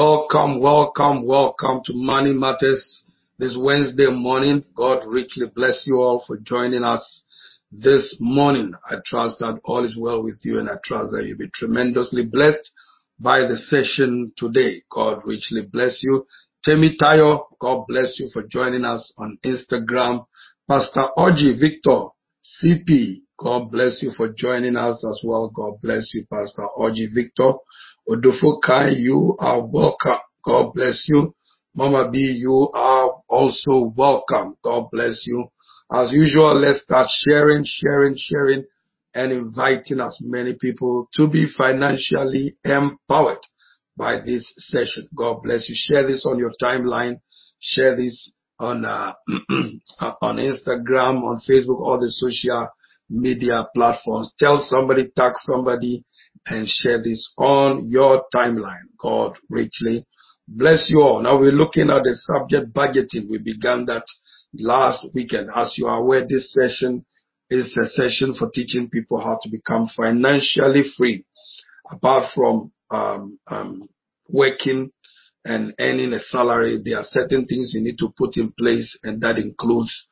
Welcome, welcome, welcome to Money Matters this Wednesday morning. God richly bless you all for joining us this morning. I trust that all is well with you and I trust that you'll be tremendously blessed by the session today. God richly bless you. Temi Tayo, God bless you for joining us on Instagram. Pastor Oji Victor, CP, God bless you for joining us as well. God bless you, Pastor Oji Victor. Odufokai, you are welcome. God bless you. Mama B, you are also welcome. God bless you. As usual, let's start sharing, sharing, sharing, and inviting as many people to be financially empowered by this session. God bless you. Share this on your timeline. Share this on uh, on Instagram, on Facebook, all the social media platforms. Tell somebody, tag somebody, and share this on your timeline. God richly bless you all. Now we're looking at the subject budgeting. We began that last weekend. As you are aware, this session is a session for teaching people how to become financially free. Apart from um, um, working and earning a salary, there are certain things you need to put in place, and that includes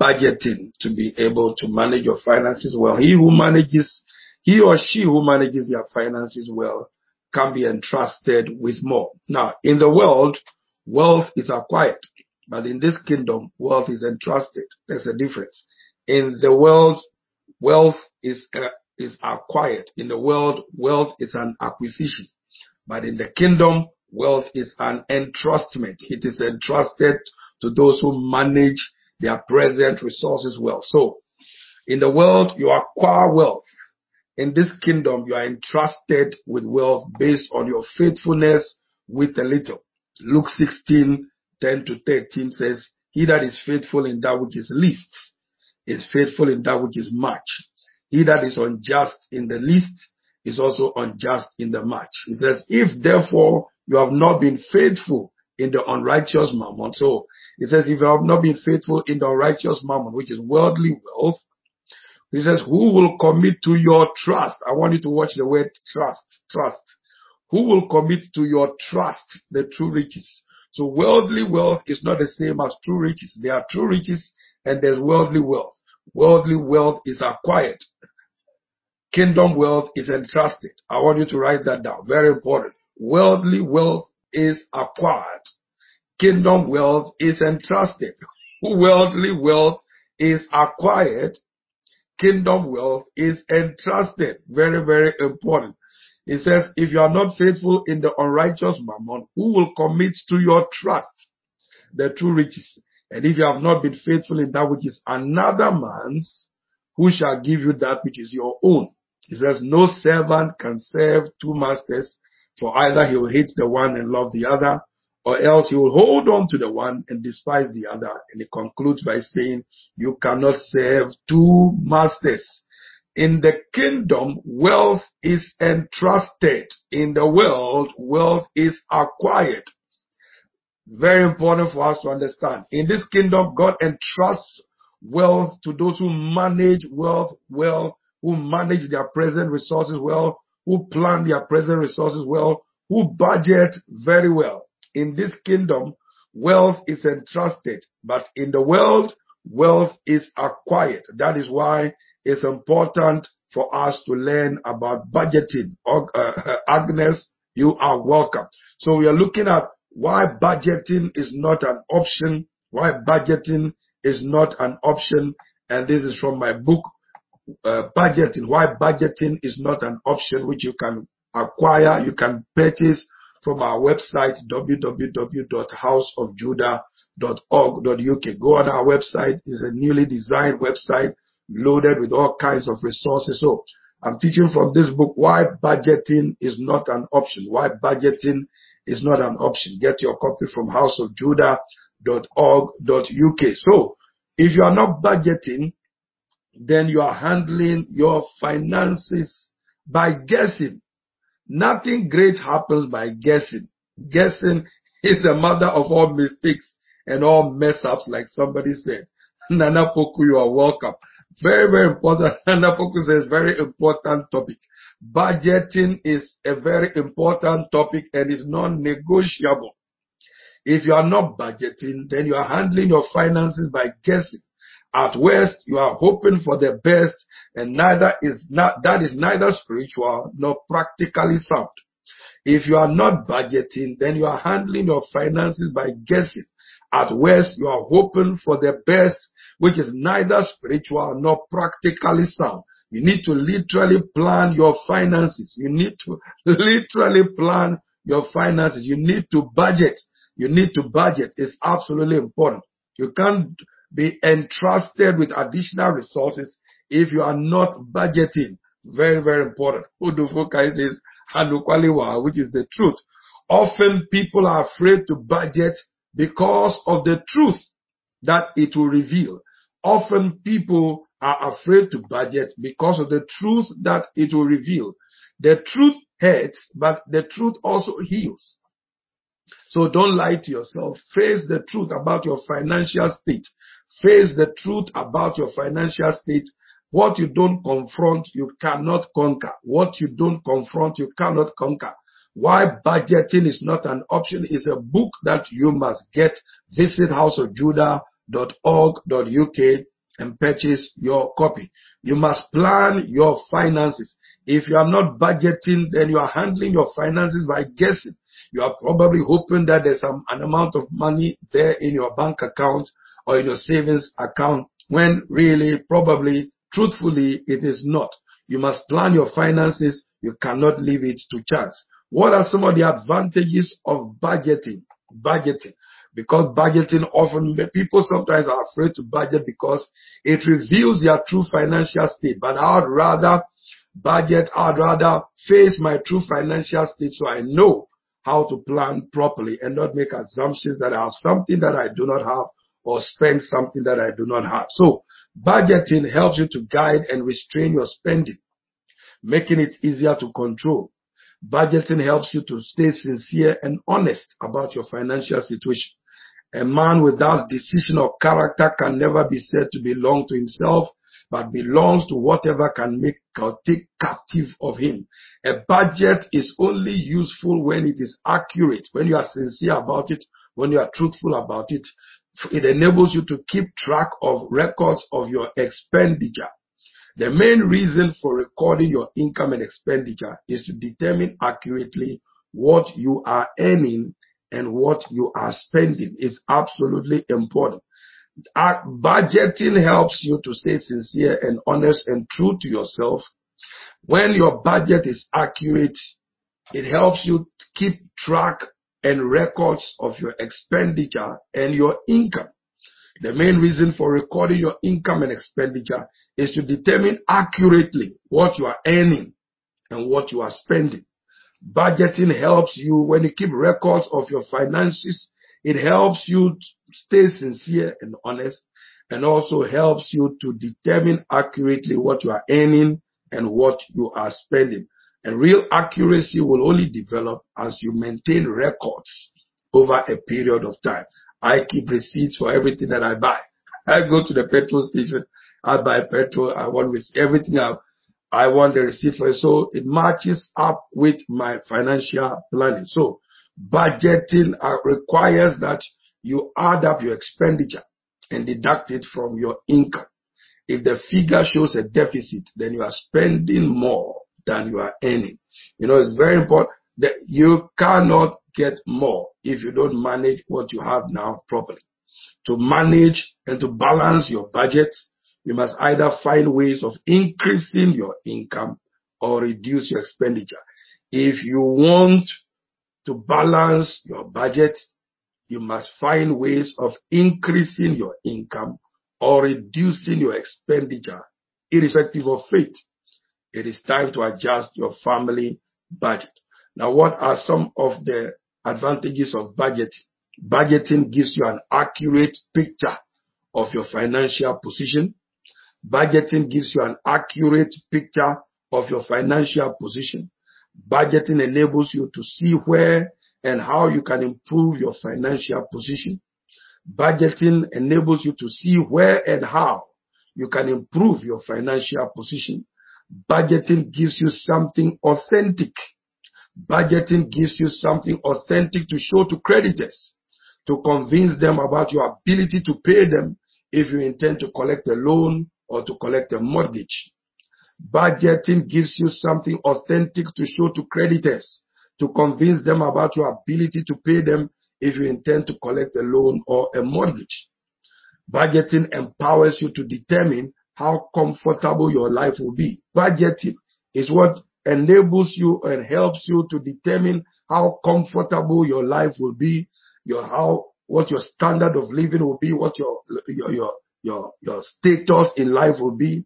budgeting to be able to manage your finances well. He who manages, he or she who manages their finances well can be entrusted with more. Now, in the world, wealth is acquired, but in this kingdom, wealth is entrusted. There's a difference. In the world, wealth is uh, is acquired. In the world, wealth is an acquisition. But in the kingdom, wealth is an entrustment. It is entrusted to those who manage their present resources well. So, in the world, you acquire wealth. In this kingdom, you are entrusted with wealth based on your faithfulness with a little. Luke 16, 10 to 13 says, He that is faithful in that which is least is faithful in that which is much. He that is unjust in the least is also unjust in the much. He says, if therefore you have not been faithful in the unrighteous mammon, so he says, if you have not been faithful in the unrighteous mammon, which is worldly wealth, he says, who will commit to your trust? I want you to watch the word trust, trust. Who will commit to your trust the true riches? So worldly wealth is not the same as true riches. There are true riches and there's worldly wealth. Worldly wealth is acquired. Kingdom wealth is entrusted. I want you to write that down. Very important. Worldly wealth is acquired. Kingdom wealth is entrusted. Worldly wealth is acquired. Kingdom wealth is entrusted. Very, very important. It says, if you are not faithful in the unrighteous mammon, who will commit to your trust the true riches? And if you have not been faithful in that which is another man's, who shall give you that which is your own? He says, no servant can serve two masters, for either he will hate the one and love the other, or else you will hold on to the one and despise the other. And he concludes by saying, you cannot serve two masters. In the kingdom, wealth is entrusted. In the world, wealth is acquired. Very important for us to understand. In this kingdom, God entrusts wealth to those who manage wealth well, who manage their present resources well, who plan their present resources well, who budget very well. In this kingdom, wealth is entrusted, but in the world, wealth is acquired. That is why it's important for us to learn about budgeting. Uh, Agnes, you are welcome. So we are looking at why budgeting is not an option, why budgeting is not an option. And this is from my book, uh, Budgeting, why budgeting is not an option, which you can acquire, you can purchase from our website, www.houseofjudah.org.uk. Go on our website. It's a newly designed website loaded with all kinds of resources. So I'm teaching from this book why budgeting is not an option, why budgeting is not an option. Get your copy from houseofjudah.org.uk. So, if you are not budgeting, then you are handling your finances by guessing. Nothing great happens by guessing. Guessing is the mother of all mistakes and all mess ups, like somebody said. Nana Poku, you are welcome. Very, very important. Nana Poku says very important topic. Budgeting is a very important topic and is non-negotiable. If you are not budgeting, then you are handling your finances by guessing. At worst, you are hoping for the best and neither is not, that is neither spiritual nor practically sound. If you are not budgeting, then you are handling your finances by guessing. At worst, you are hoping for the best, which is neither spiritual nor practically sound. You need to literally plan your finances. You need to literally plan your finances. You need to budget. You need to budget. It's absolutely important. You can't be entrusted with additional resources if you are not budgeting. Very, very important. Udufukai says, which is the truth. Often people are afraid to budget because of the truth that it will reveal. Often people are afraid to budget because of the truth that it will reveal. The truth hurts, but the truth also heals. So don't lie to yourself. Face the truth about your financial state. Face the truth about your financial state what you don't confront, you cannot conquer. What you don't confront, you cannot conquer. Why budgeting is not an option is a book that you must get. Visit houseofjudah.org.uk and purchase your copy. You must plan your finances. If you are not budgeting, then you are handling your finances by guessing. You are probably hoping that there's some, an amount of money there in your bank account or in your savings account when really probably Truthfully, it is not. You must plan your finances. You cannot leave it to chance. What are some of the advantages of budgeting? Budgeting. Because budgeting often, people sometimes are afraid to budget because it reveals their true financial state. But I'd rather budget, I'd rather face my true financial state so I know how to plan properly and not make assumptions that I have something that I do not have or spend something that I do not have. So Budgeting helps you to guide and restrain your spending, making it easier to control. Budgeting helps you to stay sincere and honest about your financial situation. A man without decision or character can never be said to belong to himself, but belongs to whatever can make or take captive of him. A budget is only useful when it is accurate, when you are sincere about it, when you are truthful about it, it enables you to keep track of records of your expenditure. The main reason for recording your income and expenditure is to determine accurately what you are earning and what you are spending. It's absolutely important. Budgeting helps you to stay sincere and honest and true to yourself. When your budget is accurate, it helps you keep track and records of your expenditure and your income. The main reason for recording your income and expenditure is to determine accurately what you are earning and what you are spending. Budgeting helps you when you keep records of your finances. It helps you stay sincere and honest and also helps you to determine accurately what you are earning and what you are spending. And real accuracy will only develop as you maintain records over a period of time. I keep receipts for everything that I buy. I go to the petrol station. I buy petrol. I want with everything I, I want the receipt for. So it matches up with my financial planning. So budgeting uh, requires that you add up your expenditure and deduct it from your income. If the figure shows a deficit, then you are spending more than you are earning. You know, it's very important that you cannot get more if you don't manage what you have now properly. To manage and to balance your budget, you must either find ways of increasing your income or reduce your expenditure. If you want to balance your budget, you must find ways of increasing your income or reducing your expenditure, irrespective of faith it is time to adjust your family budget. Now, what are some of the advantages of budgeting? Budgeting gives you an accurate picture of your financial position. Budgeting gives you an accurate picture of your financial position. Budgeting enables you to see where and how you can improve your financial position. Budgeting enables you to see where and how you can improve your financial position. Budgeting gives you something authentic. Budgeting gives you something authentic to show to creditors, to convince them about your ability to pay them if you intend to collect a loan or to collect a mortgage. Budgeting gives you something authentic to show to creditors, to convince them about your ability to pay them if you intend to collect a loan or a mortgage. Budgeting empowers you to determine how comfortable your life will be. Budgeting is what enables you and helps you to determine how comfortable your life will be, your how what your standard of living will be, what your your your your, your status in life will be,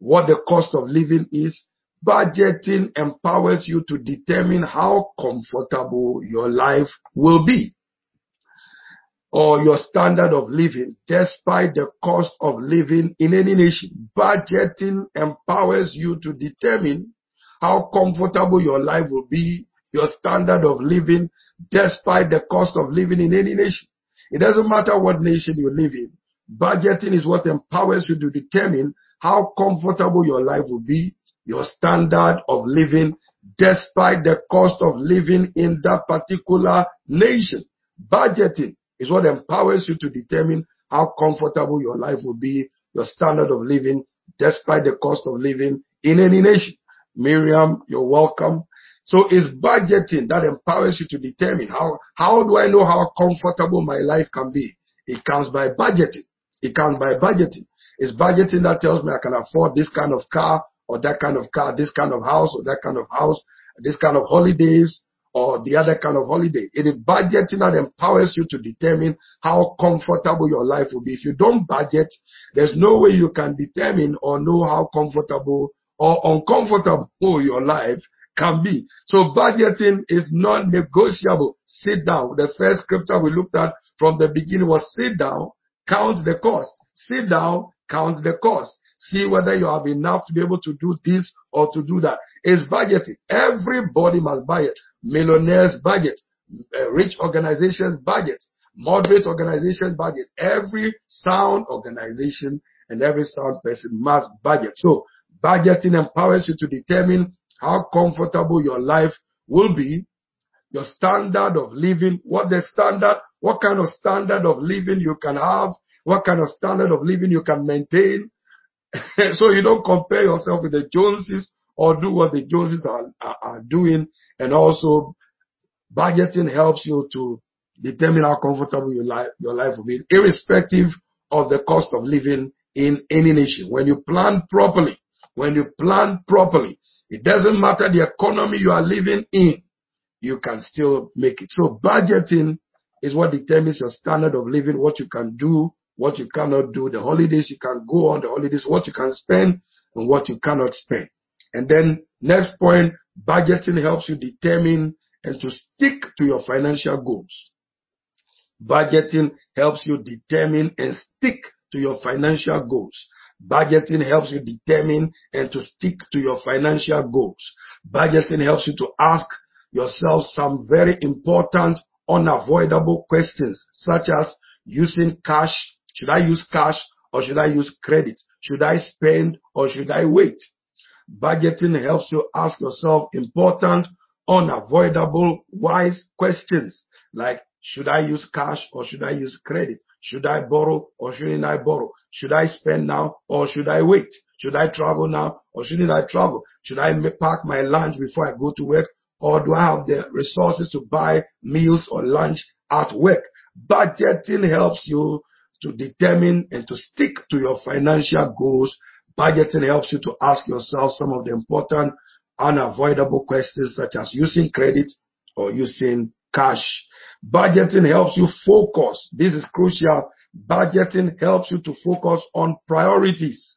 what the cost of living is. Budgeting empowers you to determine how comfortable your life will be or your standard of living despite the cost of living in any nation. Budgeting empowers you to determine how comfortable your life will be, your standard of living despite the cost of living in any nation. It doesn't matter what nation you live in. Budgeting is what empowers you to determine how comfortable your life will be, your standard of living despite the cost of living in that particular nation. Budgeting is what empowers you to determine how comfortable your life will be, your standard of living, despite the cost of living in any nation. Miriam, you're welcome. So it's budgeting that empowers you to determine how, how do I know how comfortable my life can be? It comes by budgeting. It comes by budgeting. It's budgeting that tells me I can afford this kind of car or that kind of car, this kind of house or that kind of house, this kind of holidays, or the other kind of holiday. It is budgeting that empowers you to determine how comfortable your life will be. If you don't budget, there's no way you can determine or know how comfortable or uncomfortable your life can be. So budgeting is non-negotiable. Sit down. The first scripture we looked at from the beginning was sit down, count the cost. Sit down, count the cost. See whether you have enough to be able to do this or to do that. It's budgeting. Everybody must budget millionaires budget, uh, rich organizations budget, moderate organizations' budget. Every sound organization and every sound person must budget. So budgeting empowers you to determine how comfortable your life will be, your standard of living, what the standard, what kind of standard of living you can have, what kind of standard of living you can maintain. so you don't compare yourself with the Joneses or do what the Joneses are, are, are doing. And also budgeting helps you to determine how comfortable your life, your life will be, irrespective of the cost of living in any nation. When you plan properly, when you plan properly, it doesn't matter the economy you are living in, you can still make it. So budgeting is what determines your standard of living, what you can do, what you cannot do, the holidays you can go on, the holidays, what you can spend and what you cannot spend. And then next point, budgeting helps you determine and to stick to your financial goals. Budgeting helps you determine and stick to your financial goals. Budgeting helps you determine and to stick to your financial goals. Budgeting helps you to ask yourself some very important, unavoidable questions, such as using cash. Should I use cash or should I use credit? Should I spend or should I wait? Budgeting helps you ask yourself important, unavoidable, wise questions like, should I use cash or should I use credit? Should I borrow or shouldn't I borrow? Should I spend now or should I wait? Should I travel now or shouldn't I travel? Should I pack my lunch before I go to work or do I have the resources to buy meals or lunch at work? Budgeting helps you to determine and to stick to your financial goals Budgeting helps you to ask yourself some of the important unavoidable questions such as using credit or using cash. Budgeting helps you focus. This is crucial. Budgeting helps you to focus on priorities.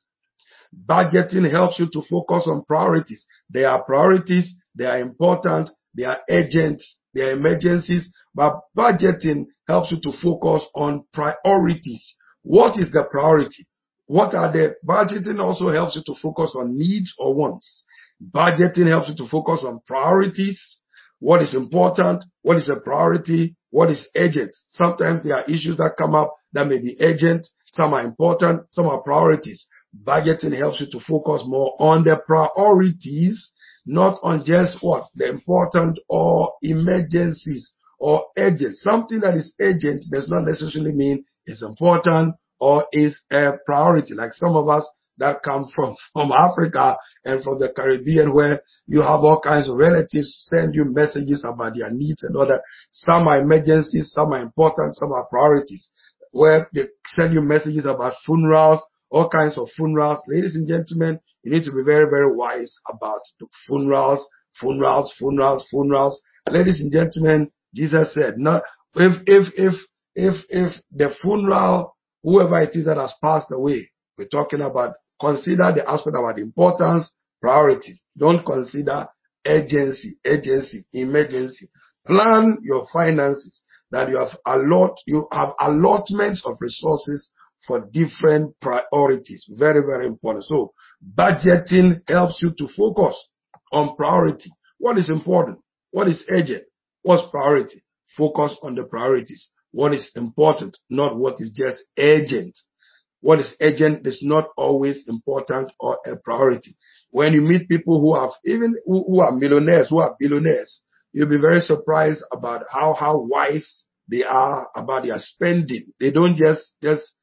Budgeting helps you to focus on priorities. They are priorities. They are important. They are urgent. They are emergencies. But budgeting helps you to focus on priorities. What is the priority? What are the budgeting also helps you to focus on needs or wants. Budgeting helps you to focus on priorities. What is important? What is a priority? What is urgent? Sometimes there are issues that come up that may be urgent. Some are important. Some are priorities. Budgeting helps you to focus more on the priorities, not on just what? The important or emergencies or urgent. Something that is urgent does not necessarily mean it's important or is a priority. Like some of us that come from, from Africa and from the Caribbean where you have all kinds of relatives send you messages about their needs and all that. Some are emergencies, some are important, some are priorities. Where they send you messages about funerals, all kinds of funerals. Ladies and gentlemen, you need to be very, very wise about the funerals, funerals, funerals, funerals. Ladies and gentlemen, Jesus said, no, if, if, if, if, if the funeral, whoever it is that has passed away, we're talking about Consider the aspect about importance, priority. Don't consider urgency, urgency, emergency. Plan your finances that you have allot, you have allotments of resources for different priorities. Very, very important. So budgeting helps you to focus on priority. What is important? What is urgent? What's priority? Focus on the priorities. What is important, not what is just urgent. What is urgent is not always important or a priority. When you meet people who have, even who, are millionaires, who are billionaires, you'll be very surprised about how, how wise they are about their spending. They don't just, just,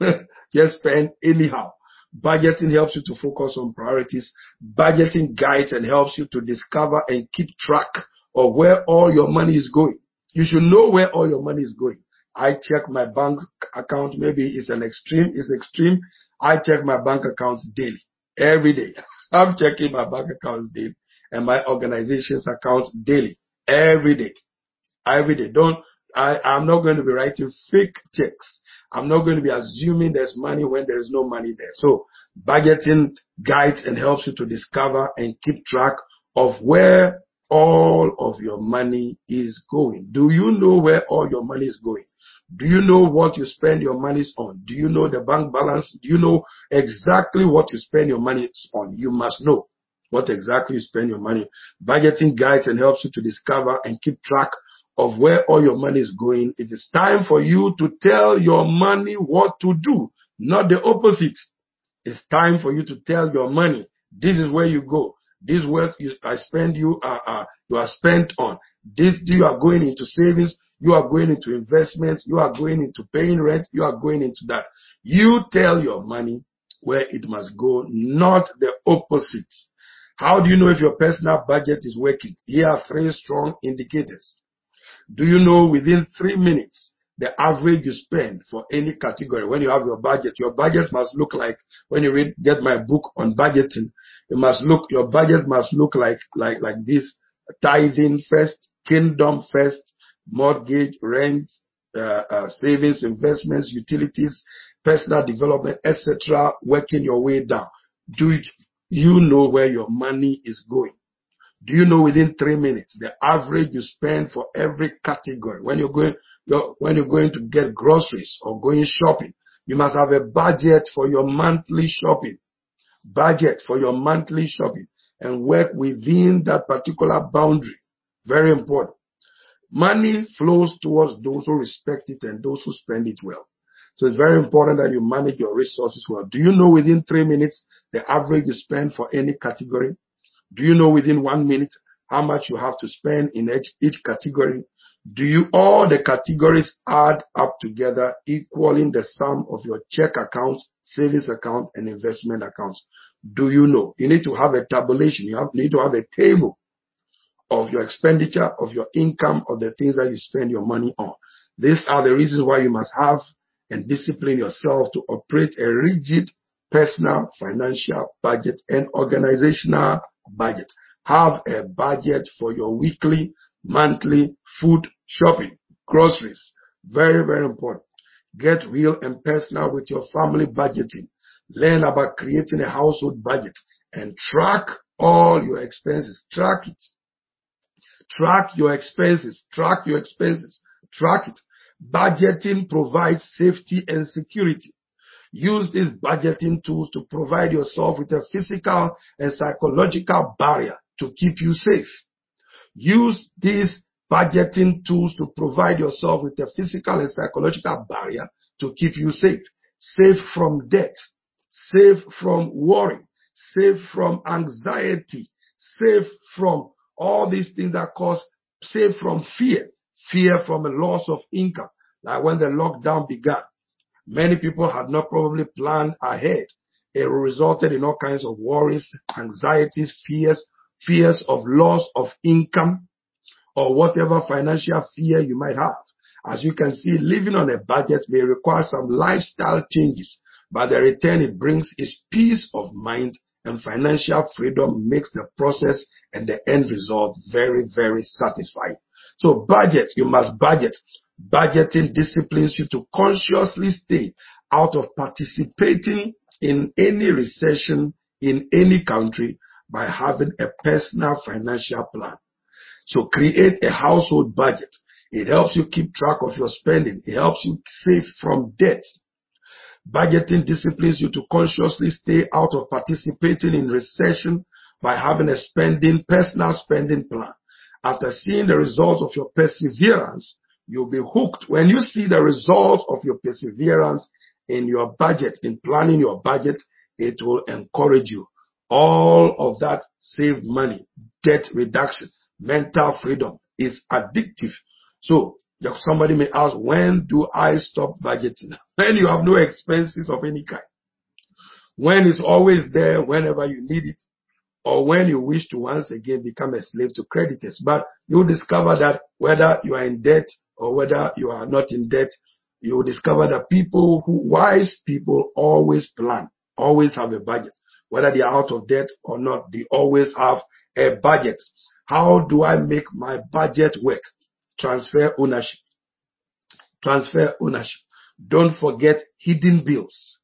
just spend anyhow. Budgeting helps you to focus on priorities. Budgeting guides and helps you to discover and keep track of where all your money is going. You should know where all your money is going. I check my bank account. Maybe it's an extreme. It's extreme. I check my bank accounts daily, every day. I'm checking my bank accounts daily and my organization's accounts daily, every day, every day. Don't, I, I'm not going to be writing fake checks. I'm not going to be assuming there's money when there is no money there. So budgeting guides and helps you to discover and keep track of where all of your money is going. Do you know where all your money is going? Do you know what you spend your money on? Do you know the bank balance? Do you know exactly what you spend your money on? You must know what exactly you spend your money. Budgeting guides and helps you to discover and keep track of where all your money is going. It is time for you to tell your money what to do, not the opposite. It's time for you to tell your money, this is where you go. This wealth you, I spend you are, uh, you are spent on. This you are going into savings. You are going into investments. You are going into paying rent. You are going into that. You tell your money where it must go, not the opposite. How do you know if your personal budget is working? Here are three strong indicators. Do you know within three minutes the average you spend for any category when you have your budget? Your budget must look like when you read, get my book on budgeting, it must look, your budget must look like, like, like this. Tithing first, kingdom first, mortgage, rent, uh, uh, savings, investments, utilities, personal development, etc., working your way down. Do you know where your money is going? Do you know within three minutes the average you spend for every category when you're going you're, when you're going to get groceries or going shopping? You must have a budget for your monthly shopping. Budget for your monthly shopping and work within that particular boundary. Very important. Money flows towards those who respect it and those who spend it well. So it's very important that you manage your resources well. Do you know within three minutes the average you spend for any category? Do you know within one minute how much you have to spend in each, each category? Do you all the categories add up together equaling the sum of your check account, savings account, and investment accounts? Do you know? You need to have a tabulation. You have, need to have a table of your expenditure, of your income, of the things that you spend your money on. These are the reasons why you must have and discipline yourself to operate a rigid personal financial budget and organizational budget. Have a budget for your weekly, monthly food shopping, groceries. Very, very important. Get real and personal with your family budgeting. Learn about creating a household budget and track all your expenses. Track it. Track your expenses. Track your expenses. Track it. Budgeting provides safety and security. Use these budgeting tools to provide yourself with a physical and psychological barrier to keep you safe. Use these budgeting tools to provide yourself with a physical and psychological barrier to keep you safe. Safe from debt. Safe from worry. Safe from anxiety. Safe from all these things that cause, safe from fear. Fear from a loss of income. Like when the lockdown began, many people had not probably planned ahead. It resulted in all kinds of worries, anxieties, fears, fears of loss of income or whatever financial fear you might have. As you can see, living on a budget may require some lifestyle changes, but the return it brings is peace of mind and financial freedom makes the process and the end result very, very satisfying. So budget, you must budget. Budgeting disciplines you to consciously stay out of participating in any recession in any country by having a personal financial plan. So create a household budget. It helps you keep track of your spending. It helps you save from debt. Budgeting disciplines you to consciously stay out of participating in recession by having a spending, personal spending plan. After seeing the results of your perseverance, you'll be hooked. When you see the results of your perseverance in your budget, in planning your budget, it will encourage you. All of that saved money, debt reduction, mental freedom is addictive. So somebody may ask, when do I stop budgeting? When you have no expenses of any kind. When it's always there whenever you need it or when you wish to once again become a slave to creditors. But you'll discover that whether you are in debt or whether you are not in debt, you will discover that people who, wise people always plan, always have a budget. Whether they are out of debt or not, they always have a budget. How do I make my budget work? Transfer ownership. Transfer ownership. Don't forget hidden bills.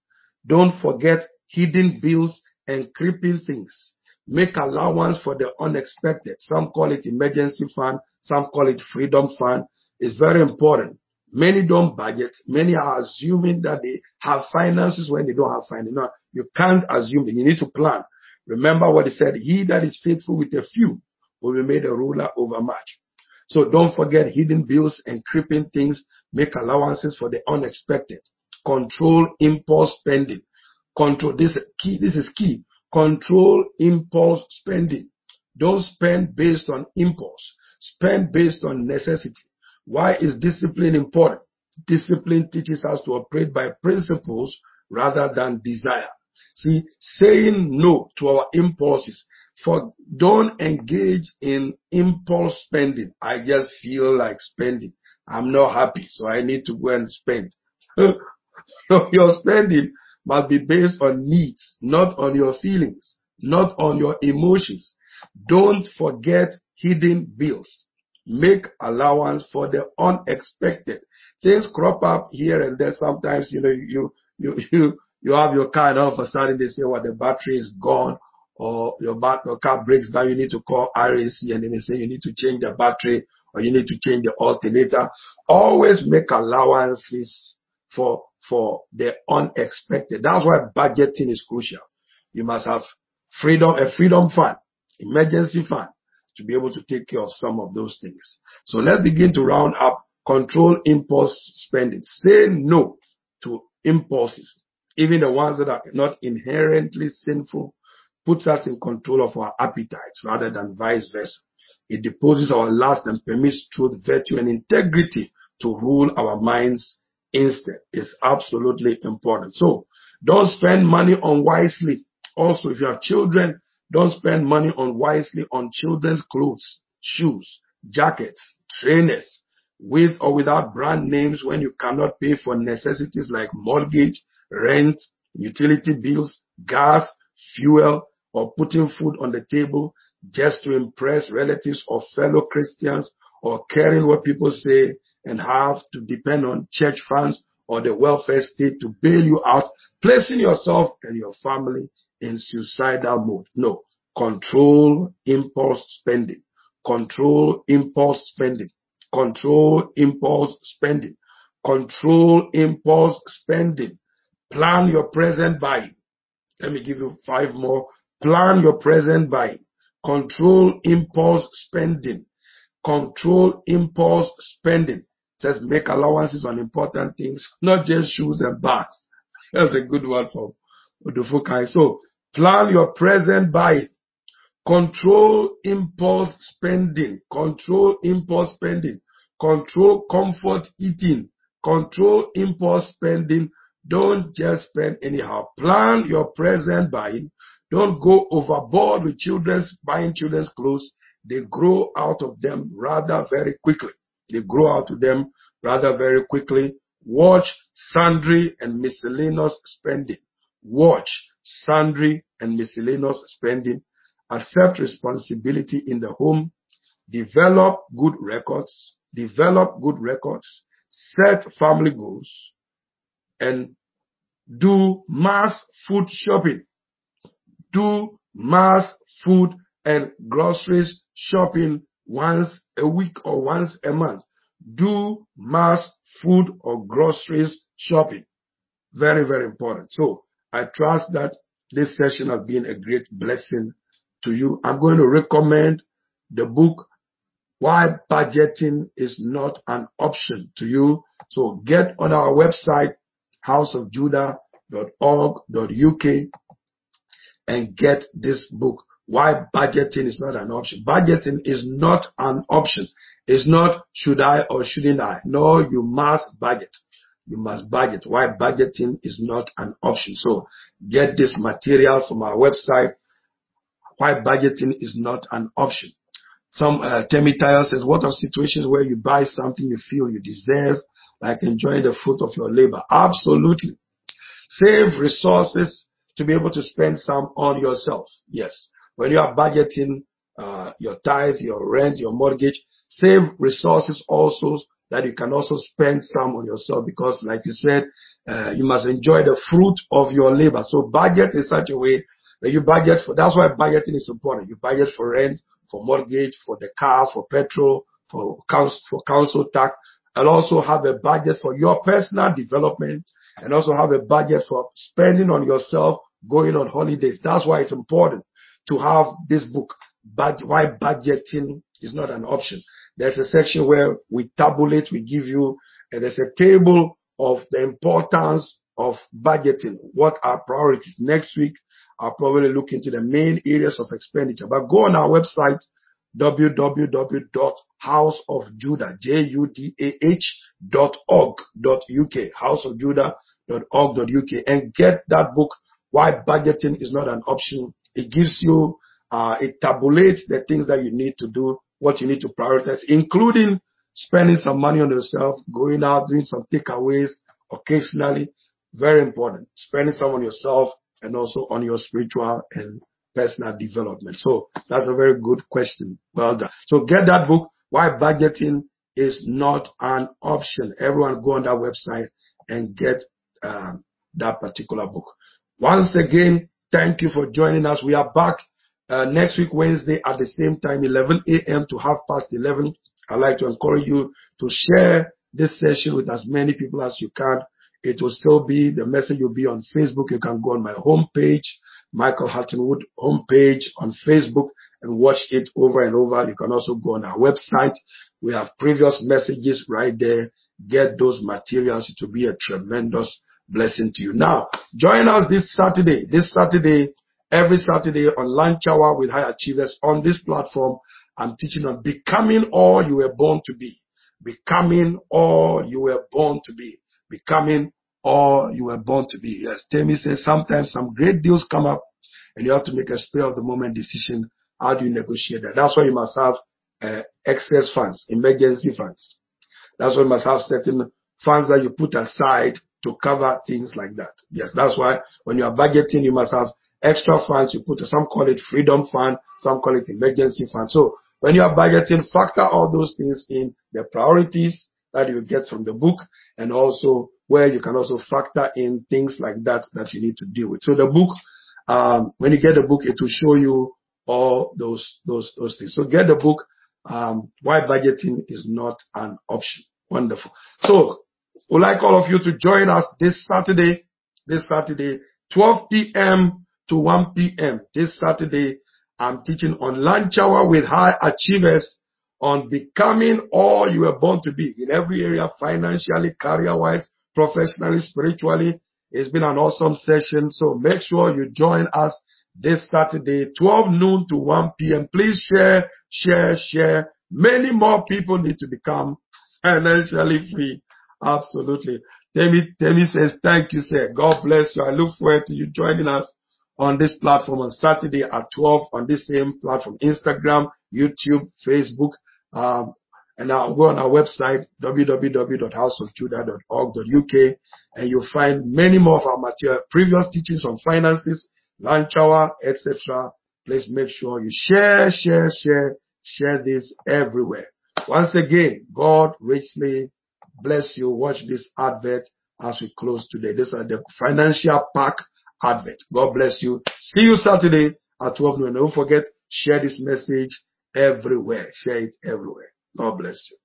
Don't forget hidden bills and creeping things. Make allowance for the unexpected. Some call it emergency fund. Some call it freedom fund. It's very important. Many don't budget. Many are assuming that they have finances when they don't have finances. No, you can't assume it. You need to plan. Remember what he said. He that is faithful with a few will be made a ruler over much. So don't forget hidden bills and creeping things. Make allowances for the unexpected. Control impulse spending. Control this key. This is key. Control impulse spending. Don't spend based on impulse. Spend based on necessity. Why is discipline important? Discipline teaches us to operate by principles rather than desire. See, saying no to our impulses. For don't engage in impulse spending. I just feel like spending. I'm not happy, so I need to go and spend. so your spending must be based on needs, not on your feelings, not on your emotions. Don't forget hidden bills. Make allowance for the unexpected. Things crop up here and there. Sometimes, you know, you, you, you, you have your car and all of a sudden they say, well, the battery is gone or your, bat- your car breaks down. You need to call RAC and then they say you need to change the battery or you need to change the alternator. Always make allowances for, for the unexpected. That's why budgeting is crucial. You must have freedom, a freedom fund, emergency fund to be able to take care of some of those things. So let's begin to round up control impulse spending. Say no to impulses, even the ones that are not inherently sinful, puts us in control of our appetites rather than vice versa. It deposes our lust and permits truth, virtue, and integrity to rule our minds instead. It's absolutely important. So don't spend money unwisely. Also, if you have children, don't spend money unwisely on children's clothes, shoes, jackets, trainers, with or without brand names when you cannot pay for necessities like mortgage, rent, utility bills, gas, fuel, or putting food on the table just to impress relatives or fellow Christians or caring what people say and have to depend on church funds or the welfare state to bail you out, placing yourself and your family in suicidal mode. No. Control impulse spending. Control impulse spending. Control impulse spending. Control impulse spending. Plan your present buying. Let me give you five more. Plan your present buying. Control impulse spending. Control impulse spending. Just make allowances on important things, not just shoes and bags. That's a good one for Odufukai. So plan your present buying. Control impulse spending. Control impulse spending. Control comfort eating. Control impulse spending. Don't just spend anyhow. Plan your present buying. Don't go overboard with children's buying children's clothes. They grow out of them rather very quickly. They grow out of them rather very quickly. Watch sundry and miscellaneous spending. Watch sundry and miscellaneous spending. Accept responsibility in the home. Develop good records. Develop good records. Set family goals and do mass food shopping. Do mass food and groceries shopping once a week or once a month. Do mass food or groceries shopping. Very, very important. So I trust that this session has been a great blessing to you. I'm going to recommend the book, Why Budgeting is Not an Option to you. So get on our website, houseofjudah.org.uk and get this book. Why budgeting is not an option. Budgeting is not an option. It's not should I or shouldn't I. No, you must budget. You must budget. Why budgeting is not an option. So get this material from our website. Why budgeting is not an option. Some uh, Temi says, what are situations where you buy something you feel you deserve, like enjoying the fruit of your labor? Absolutely. Save resources to be able to spend some on yourself. Yes. When you are budgeting uh, your tithe, your rent, your mortgage, save resources also that you can also spend some on yourself because like you said, uh, you must enjoy the fruit of your labor. So budget in such a way that you budget for, that's why budgeting is important. You budget for rent, for mortgage, for the car, for petrol, for council, for council tax, and also have a budget for your personal development and also have a budget for spending on yourself, going on holidays. That's why it's important to have this book, but why budgeting is not an option. There's a section where we tabulate, we give you, and there's a table of the importance of budgeting. What are priorities? Next week, I'll probably look into the main areas of expenditure. But go on our website, www.houseofjudah, J-U-D-A-H J-U-D-A-H dot org dot UK, houseofjudah.org.uk and get that book, Why Budgeting is Not an Option. It gives you, uh, it tabulates the things that you need to do, what you need to prioritize, including spending some money on yourself, going out, doing some takeaways occasionally. Very important. Spending some on yourself and also on your spiritual and personal development. So that's a very good question. Well done. So get that book, Why Budgeting is Not an Option. Everyone go on that website and get um, that particular book. Once again, thank you for joining us. We are back uh, next week, Wednesday, at the same time, 11 a.m. to half past 11. I'd like to encourage you to share this session with as many people as you can. It will still be, the message will be on Facebook. You can go on my homepage, Michael Hattonwood homepage on Facebook and watch it over and over. You can also go on our website. We have previous messages right there. Get those materials. to be a tremendous blessing to you. Now, join us this Saturday. This Saturday, every Saturday on lunch hour with high achievers on this platform. I'm teaching on becoming all you were born to be. Becoming all you were born to be. Becoming all you were born to be. Yes, Temi says sometimes some great deals come up and you have to make a spur of the moment decision. How do you negotiate that? That's why you must have uh, excess funds, emergency funds. That's why you must have certain funds that you put aside to cover things like that. Yes, that's why when you are budgeting, you must have extra funds you put, some call it freedom fund, some call it emergency fund. So when you are budgeting, factor all those things in the priorities that you get from the book and also where you can also factor in things like that that you need to deal with. So the book, um, when you get the book, it will show you all those, those, those things. So get the book, um, why budgeting is not an option. Wonderful. So we'd like all of you to join us this Saturday, this Saturday, 12 p.m to 1 p.m. This Saturday, I'm teaching on lunch hour with high achievers on becoming all you were born to be in every area, financially, career wise, professionally, spiritually, It's been an awesome session. So make sure you join us this Saturday, 12 noon to 1 p.m. Please share, share, share. Many more people need to become financially free. Absolutely. Temi, Temi says, thank you, sir. God bless you. I look forward to you joining us on this platform on Saturday at 12 on this same platform, Instagram, YouTube, Facebook, um, and I'll go on our website, www.houseofjudah.org.uk, and you'll find many more of our material, previous teachings on finances, lunch hour, etc. Please make sure you share, share, share, share this everywhere. Once again, God richly bless you. Watch this advert as we close today. This is the financial pack advert. God bless you. See you Saturday at 12 noon. Don't forget, share this message everywhere. Share it everywhere. God bless you.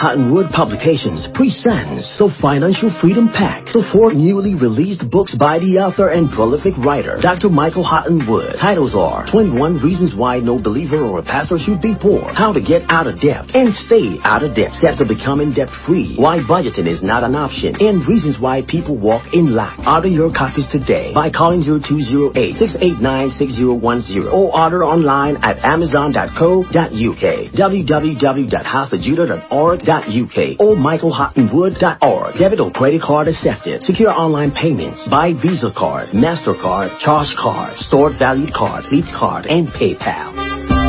Cottonwood Publications presents The Financial Freedom Pack, the four newly released books by the author and prolific writer, Dr. Michael Hutton-Wood. Titles are 21 Reasons Why No Believer or a Pastor Should Be Poor, How to Get Out of Debt and Stay Out of Debt, Steps to Becoming Debt Free, Why Budgeting is Not an Option, and Reasons Why People Walk in Lack. Order your copies today by calling 0208-689-6010 or order online at amazon.co.uk, www.houseofjudah.org UK or michaelhuttonwood.org. Debit or credit card accepted. Secure online payments by Visa card, MasterCard, Charge Card, Stored Value Card, Beats Card, and PayPal.